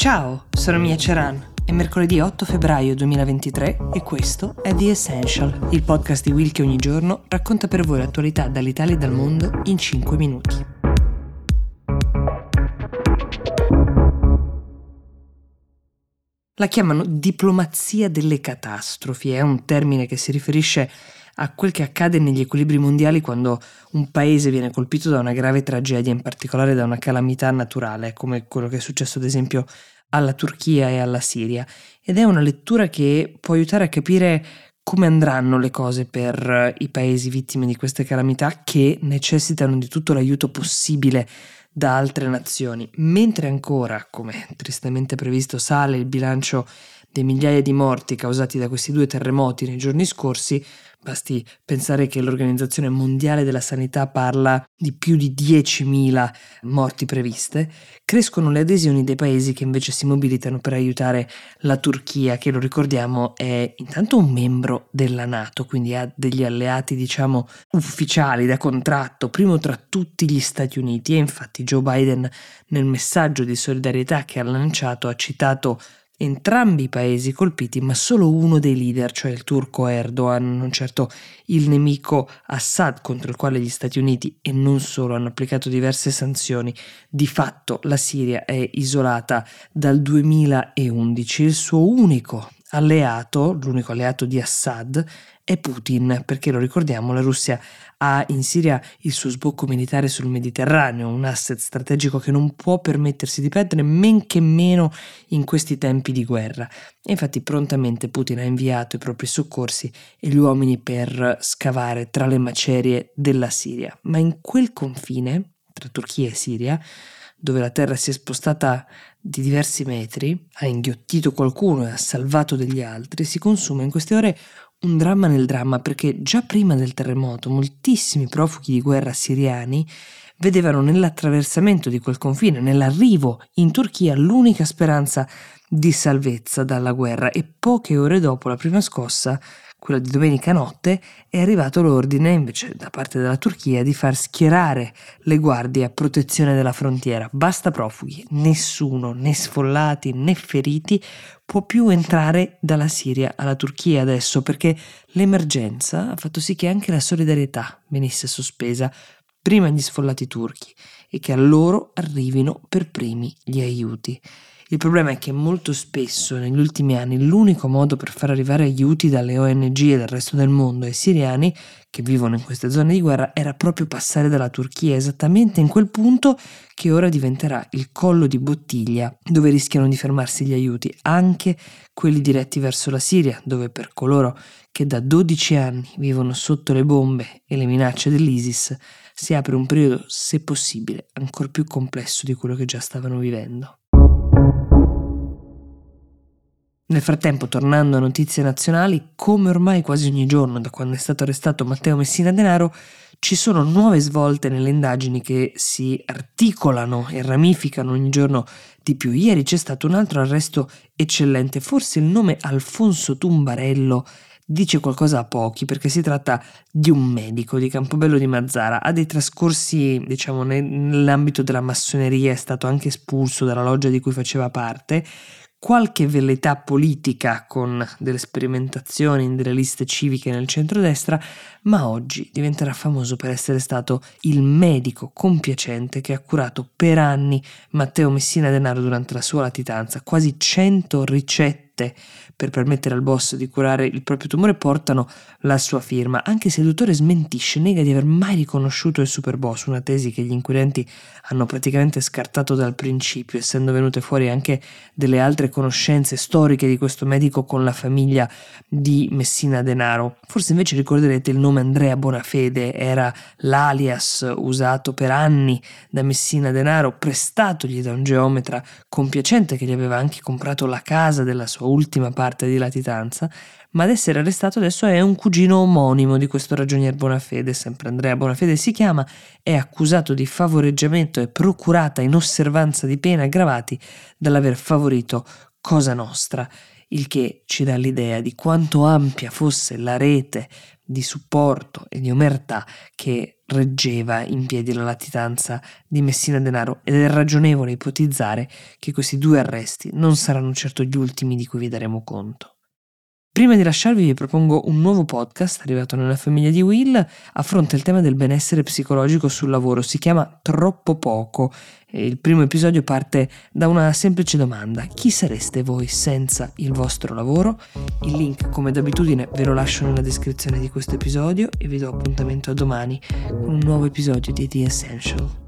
Ciao, sono Mia Ceran. È mercoledì 8 febbraio 2023 e questo è The Essential, il podcast di Will che ogni giorno racconta per voi l'attualità dall'Italia e dal mondo in 5 minuti. La chiamano diplomazia delle catastrofi, è un termine che si riferisce a quel che accade negli equilibri mondiali quando un paese viene colpito da una grave tragedia, in particolare da una calamità naturale, come quello che è successo ad esempio alla Turchia e alla Siria. Ed è una lettura che può aiutare a capire come andranno le cose per i paesi vittime di queste calamità che necessitano di tutto l'aiuto possibile da altre nazioni, mentre ancora, come tristemente previsto, sale il bilancio dei migliaia di morti causati da questi due terremoti nei giorni scorsi, Basti pensare che l'Organizzazione Mondiale della Sanità parla di più di 10.000 morti previste, crescono le adesioni dei paesi che invece si mobilitano per aiutare la Turchia, che lo ricordiamo è intanto un membro della Nato, quindi ha degli alleati diciamo ufficiali da contratto, primo tra tutti gli Stati Uniti. E infatti Joe Biden nel messaggio di solidarietà che ha lanciato ha citato entrambi i paesi colpiti, ma solo uno dei leader, cioè il turco Erdogan, non certo il nemico Assad contro il quale gli Stati Uniti e non solo hanno applicato diverse sanzioni. Di fatto la Siria è isolata dal 2011, il suo unico alleato, l'unico alleato di Assad, è Putin, perché lo ricordiamo, la Russia ha in Siria il suo sbocco militare sul Mediterraneo, un asset strategico che non può permettersi di perdere, men che meno in questi tempi di guerra. E infatti prontamente Putin ha inviato i propri soccorsi e gli uomini per scavare tra le macerie della Siria. Ma in quel confine, tra Turchia e Siria, dove la terra si è spostata di diversi metri, ha inghiottito qualcuno e ha salvato degli altri, si consuma in queste ore un dramma nel dramma perché già prima del terremoto moltissimi profughi di guerra siriani vedevano nell'attraversamento di quel confine, nell'arrivo in Turchia, l'unica speranza di salvezza dalla guerra. E poche ore dopo la prima scossa quella di domenica notte, è arrivato l'ordine invece da parte della Turchia di far schierare le guardie a protezione della frontiera. Basta profughi, nessuno, né sfollati né feriti, può più entrare dalla Siria alla Turchia adesso perché l'emergenza ha fatto sì che anche la solidarietà venisse sospesa prima agli sfollati turchi e che a loro arrivino per primi gli aiuti. Il problema è che molto spesso negli ultimi anni l'unico modo per far arrivare aiuti dalle ONG e dal resto del mondo ai siriani che vivono in queste zone di guerra era proprio passare dalla Turchia, esattamente in quel punto che ora diventerà il collo di bottiglia dove rischiano di fermarsi gli aiuti, anche quelli diretti verso la Siria, dove per coloro che da 12 anni vivono sotto le bombe e le minacce dell'ISIS si apre un periodo, se possibile, ancora più complesso di quello che già stavano vivendo. Nel frattempo, tornando a notizie nazionali, come ormai quasi ogni giorno da quando è stato arrestato Matteo Messina Denaro, ci sono nuove svolte nelle indagini che si articolano e ramificano ogni giorno di più. Ieri c'è stato un altro arresto eccellente, forse il nome Alfonso Tumbarello dice qualcosa a pochi perché si tratta di un medico di Campobello di Mazzara, ha dei trascorsi diciamo nell'ambito della massoneria, è stato anche espulso dalla loggia di cui faceva parte qualche velleità politica con delle sperimentazioni in delle liste civiche nel centrodestra, ma oggi diventerà famoso per essere stato il medico compiacente che ha curato per anni Matteo Messina Denaro durante la sua latitanza, quasi 100 ricette per permettere al boss di curare il proprio tumore portano la sua firma, anche se il dottore smentisce, nega di aver mai riconosciuto il super boss, una tesi che gli inquirenti hanno praticamente scartato dal principio, essendo venute fuori anche delle altre conoscenze storiche di questo medico con la famiglia di Messina Denaro. Forse invece ricorderete il nome Andrea Bonafede, era l'alias usato per anni da Messina Denaro, prestatogli da un geometra compiacente che gli aveva anche comprato la casa della sua ultima parte di latitanza, ma ad essere arrestato adesso è un cugino omonimo di questo ragionier Bonafede, sempre Andrea Bonafede si chiama, è accusato di favoreggiamento e procurata in osservanza di pena aggravati dall'aver favorito Cosa Nostra, il che ci dà l'idea di quanto ampia fosse la rete di supporto e di omertà che reggeva in piedi la latitanza di Messina Denaro ed è ragionevole ipotizzare che questi due arresti non saranno certo gli ultimi di cui vi daremo conto. Prima di lasciarvi vi propongo un nuovo podcast arrivato nella famiglia di Will, affronta il tema del benessere psicologico sul lavoro, si chiama Troppo poco e il primo episodio parte da una semplice domanda, chi sareste voi senza il vostro lavoro? Il link come d'abitudine ve lo lascio nella descrizione di questo episodio e vi do appuntamento a domani con un nuovo episodio di The Essential.